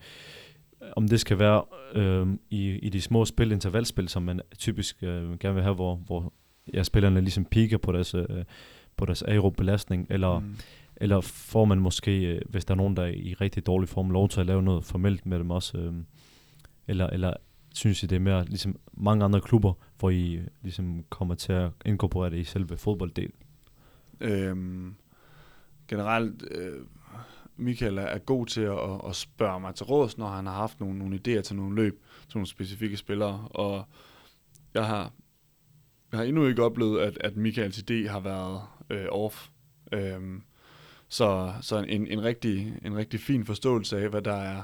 om det skal være øh, i, i de små spil, intervalspil, som man typisk øh, gerne vil have, hvor, hvor ja, spillerne ligesom piker på deres, øh, på deres aerob belastning, eller, mm. eller får man måske, øh, hvis der er nogen, der er i rigtig dårlig form, lov til at lave noget formelt med dem også, øh, eller, eller synes I, det er mere ligesom mange andre klubber, hvor I øh, ligesom kommer til at inkorporere det i selve fodbolddelen? Øhm, generelt, øh, Michael er god til at, at spørge mig til råds, når han har haft nogle, nogle idéer til nogle løb, til nogle specifikke spillere, og jeg har, jeg har endnu ikke oplevet, at, at Michaels idé har været øh, off. Øhm, så så en, en, rigtig, en rigtig fin forståelse af, hvad der er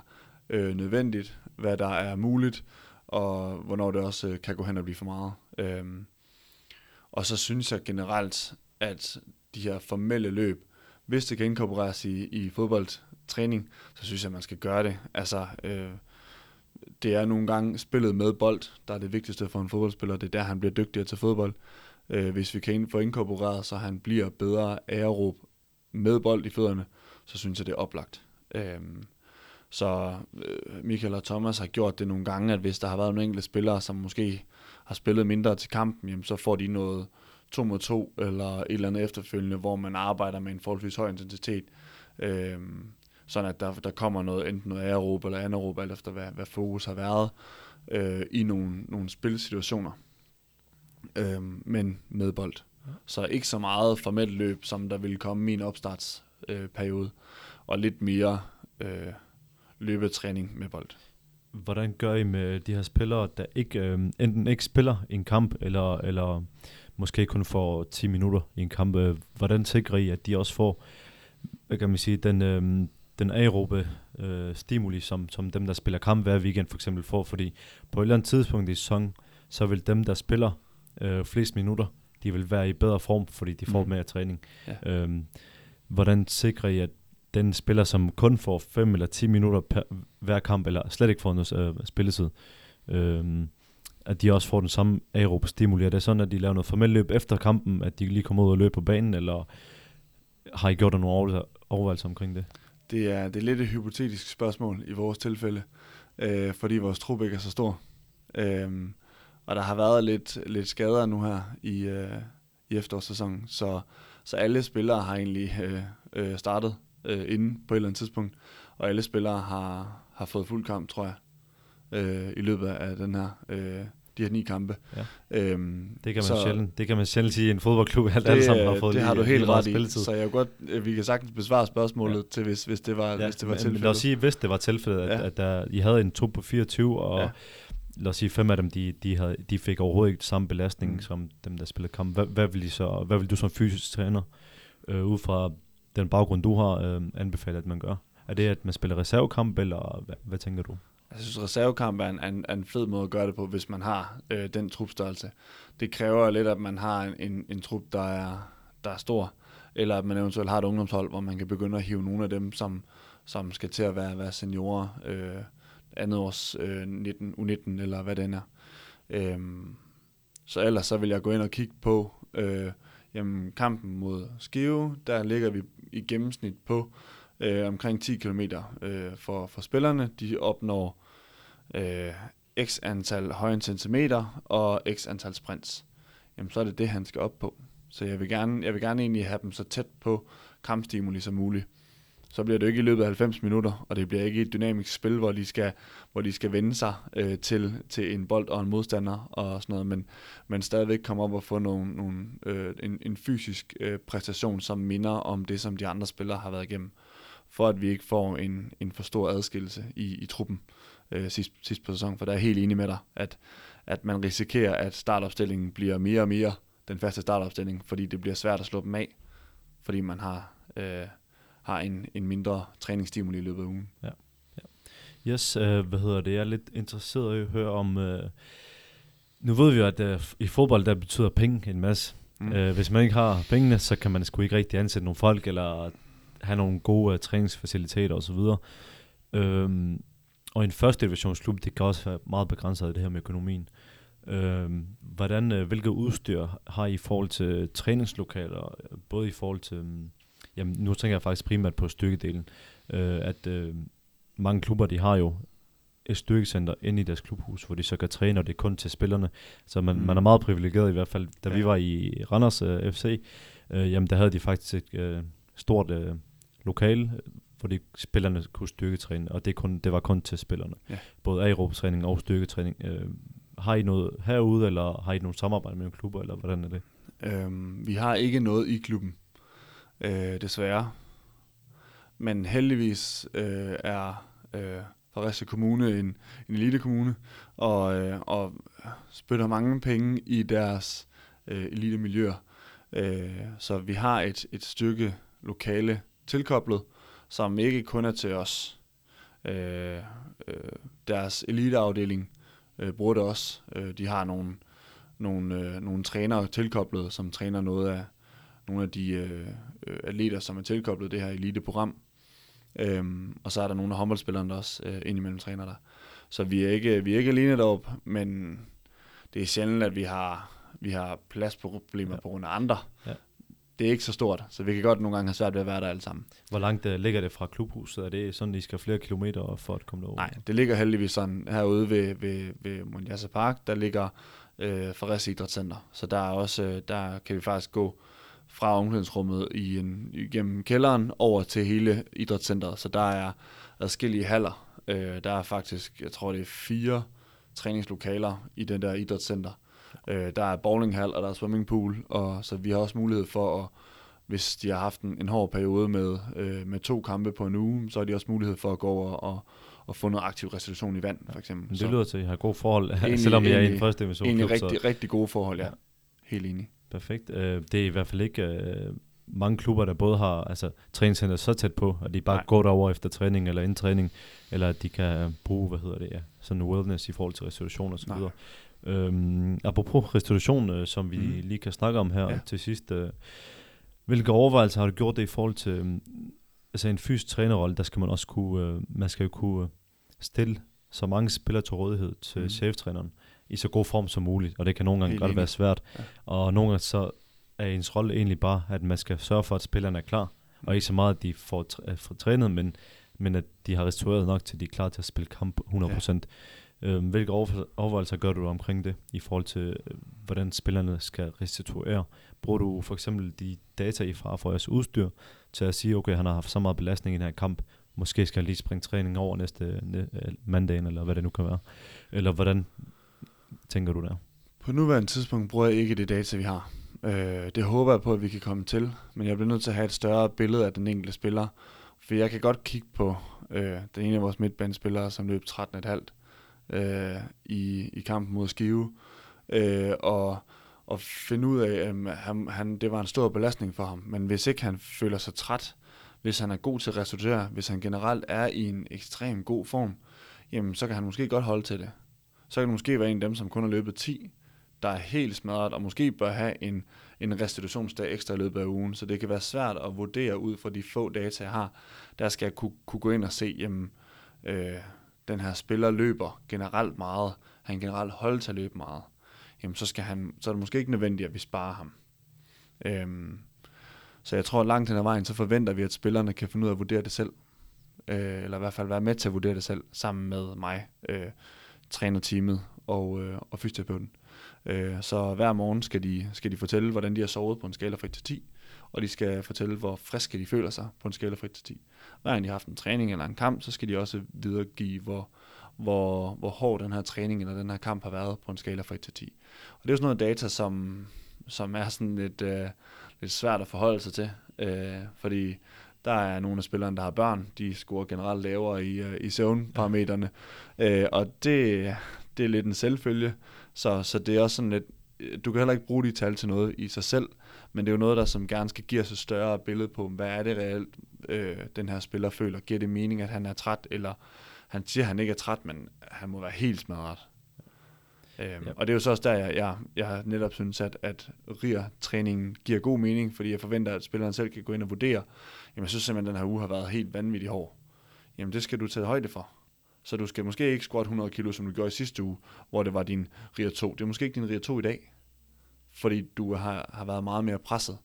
øh, nødvendigt, hvad der er muligt, og hvornår det også øh, kan gå hen og blive for meget. Øhm, og så synes jeg generelt, at de her formelle løb, hvis det kan inkorporeres i, i fodboldtræning, så synes jeg, at man skal gøre det. Altså, øh, det er nogle gange spillet med bold, der er det vigtigste for en fodboldspiller. Det er der, han bliver dygtigere til fodbold. Øh, hvis vi kan få inkorporeret, så han bliver bedre aerob med bold i fødderne, så synes jeg, det er oplagt. Øh, så øh, Michael og Thomas har gjort det nogle gange, at hvis der har været nogle enkelte spillere, som måske har spillet mindre til kampen, jamen, så får de noget 2 mod 2 eller et eller andet efterfølgende, hvor man arbejder med en forholdsvis høj intensitet. Øh, sådan at der, der kommer noget, enten noget aerob eller anaerob, alt efter hvad, hvad fokus har været, øh, i nogle, nogle spilsituationer, øh, men med bold. Så ikke så meget formelt løb, som der ville komme i min opstartsperiode, øh, og lidt mere øh, løbetræning med bold. Hvordan gør I med de her spillere, der ikke øh, enten ikke spiller i en kamp, eller, eller måske kun får 10 minutter i en kamp? Øh, hvordan sikrer I, at de også får hvad kan man sige, den, øh, den aerobe øh, stimuli, som, som dem, der spiller kamp hver weekend for eksempel får? Fordi på et eller andet tidspunkt i sæsonen, så vil dem, der spiller øh, flest minutter, de vil være i bedre form, fordi de får mm. mere træning. Ja. Øhm, hvordan sikrer I, at den spiller, som kun får 5 eller 10 minutter per, hver kamp, eller slet ikke får noget øh, spilletid, øh, at de også får den samme aerobe stimuli. Er det sådan, at de laver noget formelt løb efter kampen, at de lige kommer ud og løber på banen, eller har I gjort nogle overvejelser omkring det? Det er, det er lidt et hypotetisk spørgsmål i vores tilfælde, øh, fordi vores trup ikke er så stor. Øh, og der har været lidt, lidt skader nu her i, øh, i efterårssæsonen, så, så alle spillere har egentlig øh, øh, startet øh, inden på et eller andet tidspunkt. Og alle spillere har, har fået fuld kamp, tror jeg, øh, i løbet af den her, øh, de her ni kampe. Ja. Øhm, det, kan man så, sjældent, det kan man sjældent sige en fodboldklub, at alle sammen har fået Det har du helt ret i, så jeg godt, øh, vi kan sagtens besvare spørgsmålet ja. til, hvis, hvis det var, ja, hvis det var tilfældet. Lad os sige, hvis det var tilfældet, at, ja. at der, I havde en to på 24, og ja. lad os sige, fem af dem, de, de, havde, de fik overhovedet ikke samme belastning mm. som dem, der spillede kamp. Hvad, hvad, vil I så, hvad vil du som fysisk træner, øh, ud fra den baggrund, du har øh, anbefalet, at man gør? Er det, at man spiller reservekamp, eller hvad, hvad tænker du? Jeg synes, reservekamp er en, en, en fed måde at gøre det på, hvis man har øh, den trupstørrelse. Det kræver lidt, at man har en, en, en trup, der er, der er stor, eller at man eventuelt har et ungdomshold, hvor man kan begynde at hive nogle af dem, som, som skal til at være, være seniorer, øh, andet års øh, 19, U19, eller hvad det er. Øh, så ellers så vil jeg gå ind og kigge på, øh, Jamen, kampen mod Skive, der ligger vi i gennemsnit på øh, omkring 10 km øh, for, for spillerne. De opnår øh, x antal højintensimeter og x antal sprints. Jamen, så er det det, han skal op på. Så jeg vil gerne, jeg vil gerne egentlig have dem så tæt på kampstimuli som muligt så bliver det jo ikke i løbet af 90 minutter, og det bliver ikke et dynamisk spil, hvor de skal, hvor de skal vende sig øh, til, til en bold og en modstander og sådan noget, men, men stadigvæk komme op og få nogle, nogle, øh, en, en fysisk øh, præstation, som minder om det, som de andre spillere har været igennem, for at vi ikke får en, en for stor adskillelse i, i truppen øh, sidst, sidst på sæsonen, for der er helt enig med dig, at, at man risikerer, at startopstillingen bliver mere og mere den faste startopstilling, fordi det bliver svært at slå dem af, fordi man har, øh, har en, en mindre træningsstimuli i løbet af ugen. Ja. ja. Yes, øh, hvad hedder det? Jeg er lidt interesseret i at høre om... Øh, nu ved vi jo, at øh, i fodbold, der betyder penge en masse. Mm. Øh, hvis man ikke har pengene, så kan man sgu ikke rigtig ansætte nogle folk, eller have nogle gode uh, træningsfaciliteter osv. Øhm, og en første divisionsklub, det kan også være meget begrænset af det her med økonomien. Øhm, hvordan, øh, hvilke udstyr har I i forhold til træningslokaler, både i forhold til, um, jamen nu tænker jeg faktisk primært på styrkedelen, øh, at øh, mange klubber, de har jo et styrkecenter inde i deres klubhus, hvor de så kan træne, og det er kun til spillerne. Så man, mm. man er meget privilegeret i hvert fald. Da ja. vi var i Randers øh, FC, øh, jamen der havde de faktisk et øh, stort øh, lokale, hvor de spillerne kunne styrketræne, og det, kun, det var kun til spillerne. Ja. Både aerobtræning og styrketræning. Øh, har I noget herude, eller har I noget samarbejde med klubber, eller hvordan er det? Øhm, vi har ikke noget i klubben, øh, desværre. Men heldigvis øh, er øh, Fredericia Kommune en, en elite kommune, og, øh, og spytter mange penge i deres øh, elite miljøer. Øh, så vi har et, et stykke lokale tilkoblet, som ikke kun er til os. Øh, øh, deres eliteafdeling øh, bruger det også. Øh, de har nogle, nogle, øh, nogle trænere tilkoblet, som træner noget af nogle af de øh, atleter, som er tilkoblet det her eliteprogram. Øhm, og så er der nogle af håndboldspillerne, der også øh, indimellem træner der. Så vi er ikke, vi er ikke alene deroppe, men det er sjældent, at vi har, vi har pladsproblemer ja. på grund af andre. Ja. Det er ikke så stort, så vi kan godt nogle gange have svært ved at være der alle sammen. Hvor langt uh, ligger det fra klubhuset? Er det sådan, at I skal flere kilometer for at komme derover? Nej, det ligger heldigvis sådan herude ved, ved, ved Monjasa Park. Der ligger øh, Forres Idrætscenter, så der, er også, øh, der kan vi faktisk gå fra omklædningsrummet i en, igennem kælderen over til hele idrætscenteret. Så der er adskillige haller. Øh, der er faktisk, jeg tror det er fire træningslokaler i den der idrætscenter. Øh, der er bowlinghal, og der er swimmingpool, og så vi har også mulighed for at hvis de har haft en, en hård periode med, øh, med to kampe på en uge, så har de også mulighed for at gå over og, og få noget aktiv restitution i vand, for eksempel. Det lyder til, at I har gode forhold, egentlig, selvom I er i en første division. Egentlig rigtig, så. rigtig gode forhold, ja. ja. Helt enig. Perfekt. Øh, det er i hvert fald ikke øh, mange klubber, der både har altså, træningscenter så tæt på, at de bare Nej. går derover efter træning eller inden træning, eller at de kan bruge, hvad hedder det, ja, sådan wellness i forhold til restitution og så videre. Øhm, apropos restitution, øh, som vi mm. lige kan snakke om her ja. til sidst. Øh, hvilke overvejelser har du gjort det i forhold til øh, altså en fysisk trænerrolle? Der skal man også kunne, øh, man skal jo kunne øh, stille så mange spillere til rådighed til mm. cheftræneren i så god form som muligt, og det kan nogle gange godt være svært. Ja. Og nogle gange så er ens rolle egentlig bare, at man skal sørge for, at spillerne er klar, og ikke så meget, at de får, får trænet, men, men at de har restaureret nok til, at de er klar til at spille kamp 100%. Ja. Øhm, hvilke overvejelser gør du omkring det, i forhold til, øh, hvordan spillerne skal restituere? Bruger du for eksempel de data, I fra for jeres udstyr, til at sige, okay, han har haft så meget belastning i den her kamp, måske skal han lige springe træning over næste øh, mandag, eller hvad det nu kan være. Eller hvordan tænker du der? På nuværende tidspunkt bruger jeg ikke det data, vi har. Øh, det håber jeg på, at vi kan komme til, men jeg bliver nødt til at have et større billede af den enkelte spiller. For jeg kan godt kigge på øh, den ene af vores midtbanespillere, som løb 13,5 øh, i, i kampen mod Skive, øh, og, og finde ud af, at han, han, det var en stor belastning for ham. Men hvis ikke han føler sig træt, hvis han er god til at restituere, hvis han generelt er i en ekstrem god form, jamen så kan han måske godt holde til det så kan det måske være en af dem, som kun har løbet 10, der er helt smadret, og måske bør have en, en restitutionsdag ekstra i løbet af ugen. Så det kan være svært at vurdere ud fra de få data, jeg har. Der skal jeg kunne, kunne gå ind og se, jamen, øh, den her spiller løber generelt meget, han generelt holder til at løbe meget. Jamen, så, skal han, så er det måske ikke nødvendigt, at vi sparer ham. Øhm, så jeg tror, langt hen ad vejen, så forventer vi, at spillerne kan finde ud af at vurdere det selv. Øh, eller i hvert fald være med til at vurdere det selv, sammen med mig. Øh, trænerteamet og, øh, og fysioterapeuten. Øh, så hver morgen skal de, skal de fortælle, hvordan de har sovet på en skala fra 1 til 10, og de skal fortælle, hvor friske de føler sig på en skala fra 1 til 10. Hver gang de har haft en træning eller en kamp, så skal de også videregive, hvor, hvor, hvor hård den her træning eller den her kamp har været på en skala fra 1 til 10. Og det er jo sådan noget data, som, som er sådan lidt, øh, lidt svært at forholde sig til, øh, fordi der er nogle af spillerne, der har børn. De scorer generelt lavere i, uh, i søvnparametrene. Ja. Uh, og det, det er lidt en selvfølge. Så, så det er også sådan lidt, du kan heller ikke bruge de tal til noget i sig selv, men det er jo noget, der som gerne skal give os et større billede på, hvad er det reelt, øh, den her spiller føler. Giver det mening, at han er træt, eller han siger, at han ikke er træt, men han må være helt smadret. Øhm, ja. Og det er jo så også der, jeg, jeg, jeg netop synes, at, at RIR-træningen giver god mening, fordi jeg forventer, at spilleren selv kan gå ind og vurdere, jamen jeg synes simpelthen, at den her uge har været helt vanvittig hård. Jamen det skal du tage højde for. Så du skal måske ikke squat 100 kilo, som du gjorde i sidste uge, hvor det var din RIR 2. Det er måske ikke din RIR 2 i dag, fordi du har, har været meget mere presset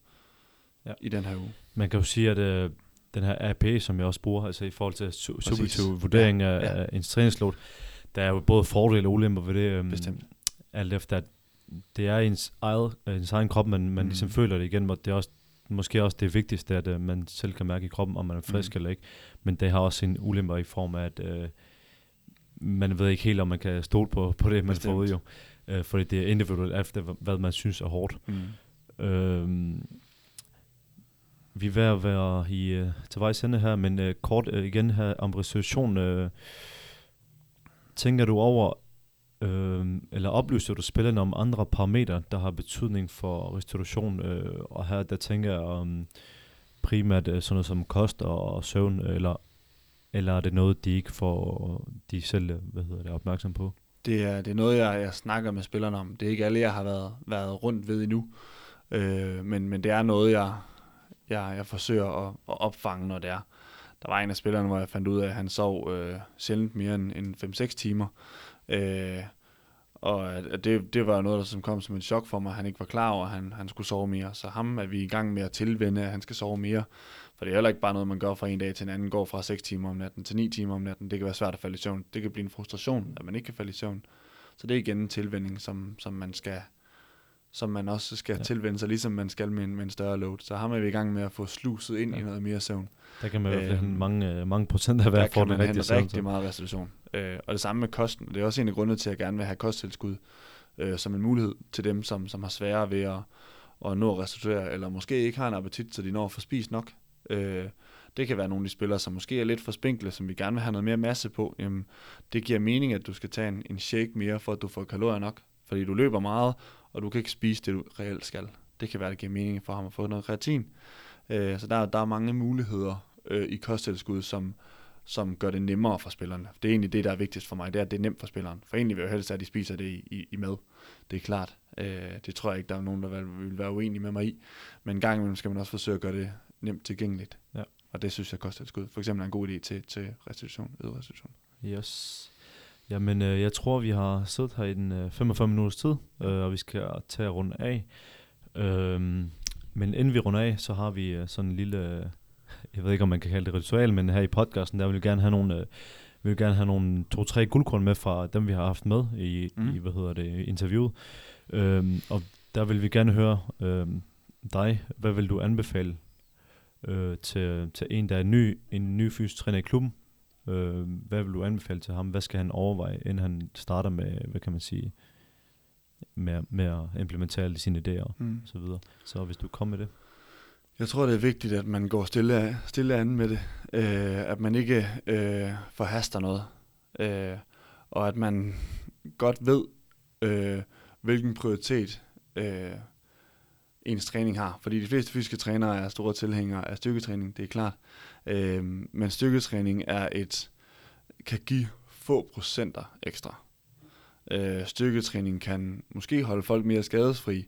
ja. i den her uge. Man kan jo sige, at øh, den her AP, som jeg også bruger, altså i forhold til subjektiv vurdering ja. af, ja. af en træningsload, der er jo både fordele og ulemper ved det. Um, Bestemt. Alt efter, at det er ens, eget, ens egen krop, men man mm. ligesom føler det igen, og det er også måske også det vigtigste, at uh, man selv kan mærke i kroppen, om man er frisk mm. eller ikke. Men det har også en ulemper i form af, at uh, man ved ikke helt, om man kan stole på, på det, man Bestemt. får ud jo. Uh, fordi det er individuelt efter, hvad man synes er hårdt. Mm. Uh, vi er ved at være i, uh, til vejs ende her, men uh, kort uh, igen her om restitution. Uh, tænker du over, øh, eller oplyser du spillerne om andre parametre, der har betydning for restitution? Øh, og her der tænker jeg om primært øh, sådan noget som kost og søvn, eller, eller er det noget, de ikke får de selv øh, hvad hedder det, opmærksom på? Det er, det er noget, jeg, jeg snakker med spillerne om. Det er ikke alle, jeg har været, været rundt ved endnu. Øh, men, men det er noget, jeg, jeg, jeg forsøger at, at opfange, når det er. Der var en af spillerne, hvor jeg fandt ud af, at han sov øh, sjældent mere end, end 5-6 timer. Øh, og at det, det var noget, der som kom som et chok for mig, han ikke var klar over, at han, han skulle sove mere. Så ham er vi i gang med at tilvende, at han skal sove mere. For det er heller ikke bare noget, man gør fra en dag til en anden, går fra 6 timer om natten til 9 timer om natten. Det kan være svært at falde i søvn. Det kan blive en frustration, at man ikke kan falde i søvn. Så det er igen en tilvænding, som, som man skal som man også skal ja. tilvende sig, ligesom man skal med en, med en større load. Så ham er vi i gang med at få sluset ind ja. i noget mere søvn. Der kan man jo øh, mange, øh, mange procent af hver for den rigtige søvn. rigtig meget restitution. Øh, og det samme med kosten. Det er også en af grundene til, at jeg gerne vil have kosttilskud øh, som en mulighed til dem, som, som har sværere ved at, at nå at restituere, eller måske ikke har en appetit, så de når at få spist nok. Øh, det kan være nogle af de spillere, som måske er lidt for spinkle, som vi gerne vil have noget mere masse på. Jamen, det giver mening, at du skal tage en, en shake mere, for at du får kalorier nok. Fordi du løber meget, og du kan ikke spise det, du reelt skal. Det kan være, det giver mening for ham at få noget kreatin. Øh, så der, der er mange muligheder øh, i kosttilskud, som, som gør det nemmere for spillerne. Det er egentlig det, der er vigtigst for mig, det er, at det er nemt for spilleren. For egentlig vil jeg helst, at de spiser det i, i, i mad. Det er klart. Øh, det tror jeg ikke, der er nogen, der vil, være uenige med mig i. Men en gang imellem skal man også forsøge at gøre det nemt tilgængeligt. Ja. Og det synes jeg, kosttilskud for eksempel er en god idé til, til restitution, restitution. Yes. Jamen, øh, jeg tror, vi har siddet her i den øh, 45 minutters tid, øh, og vi skal tage at runde af. Øh, men inden vi runder af, så har vi øh, sådan en lille, øh, jeg ved ikke, om man kan kalde det ritual, men her i podcasten, der vil vi gerne have nogle, øh, vi vil gerne have nogle to-tre guldkorn med fra dem, vi har haft med i, mm. i hvad hedder det, interviewet. Øh, og der vil vi gerne høre øh, dig, hvad vil du anbefale øh, til, til en, der er ny, en ny fysisk træner i klubben, Øh, hvad vil du anbefale til ham? Hvad skal han overveje, inden han starter med, hvad kan man sige, med, med at implementere alle sine idéer mm. og så videre. Så hvis du kommer med det. Jeg tror, det er vigtigt, at man går stille, stille an med det. Øh, at man ikke øh, forhaster noget. Øh, og at man godt ved, øh, hvilken prioritet øh, ens træning har. Fordi de fleste fysiske trænere er store tilhængere af styrketræning, det er klart. Øh, Øh, men styrketræning er et, kan give få procenter ekstra. Øh, styrketræning kan måske holde folk mere skadesfri,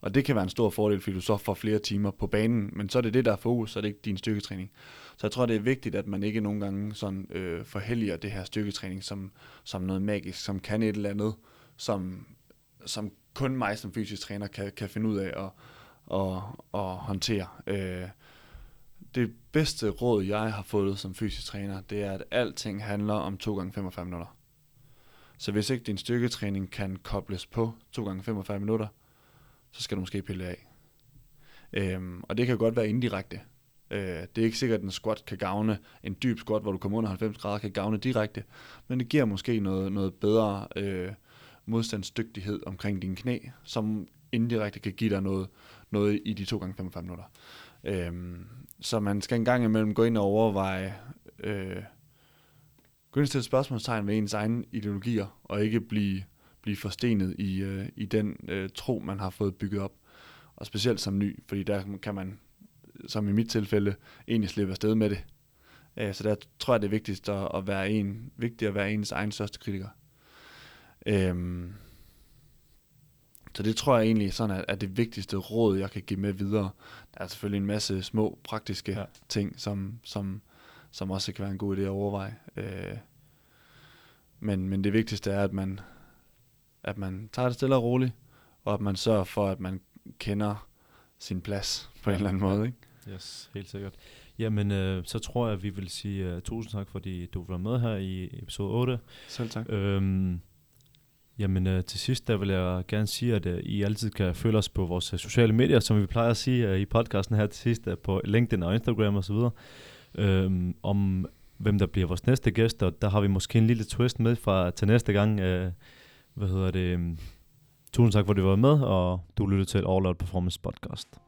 og det kan være en stor fordel, fordi du så får flere timer på banen, men så er det det, der er fokus, så er det ikke din styrketræning. Så jeg tror, det er vigtigt, at man ikke nogle gange sådan, øh, forhelliger det her styrketræning som, som noget magisk, som kan et eller andet, som, som kun mig som fysisk træner kan, kan finde ud af at, at, at håndtere. Øh, det bedste råd, jeg har fået som fysisk træner, det er, at alting handler om 2 gange 45 minutter. Så hvis ikke din styrketræning kan kobles på 2 gange 45 minutter, så skal du måske pille af. Øhm, og det kan godt være indirekte. Øh, det er ikke sikkert, at en squat kan gavne, en dyb squat, hvor du kommer under 90 grader, kan gavne direkte, men det giver måske noget, noget bedre øh, modstandsdygtighed omkring dine knæ, som indirekte kan give dig noget, noget i de 2 gange 45 minutter. Øhm, så man skal en gang imellem gå ind og overveje, øh, gå ind og stille spørgsmålstegn ved ens egne ideologier, og ikke blive blive forstenet i, øh, i den øh, tro, man har fået bygget op. Og specielt som ny, fordi der kan man, som i mit tilfælde, egentlig slippe afsted med det. Øh, så der tror jeg, det er vigtigst at, at være en, vigtigt at være ens egen største kritiker. Øh, så det tror jeg egentlig sådan er, er det vigtigste råd, jeg kan give med videre. Der er selvfølgelig en masse små praktiske ja. ting, som, som, som også kan være en god idé at overveje. Øh, men, men det vigtigste er, at man, at man tager det stille og roligt, og at man sørger for, at man kender sin plads på en eller anden måde. Ikke? Yes, helt sikkert. Jamen, øh, så tror jeg, at vi vil sige uh, tusind tak, fordi du var med her i episode 8. Selv tak. Øhm, Jamen øh, til sidst, der vil jeg gerne sige, at øh, I altid kan følge os på vores øh, sociale medier, som vi plejer at sige øh, i podcasten her til sidst, øh, på LinkedIn og Instagram osv., øh, om hvem der bliver vores næste gæst, og der har vi måske en lille twist med fra til næste gang. Øh, hvad hedder det? Øhm, tusind tak, for at du var med, og du lyttede til All Out Performance Podcast.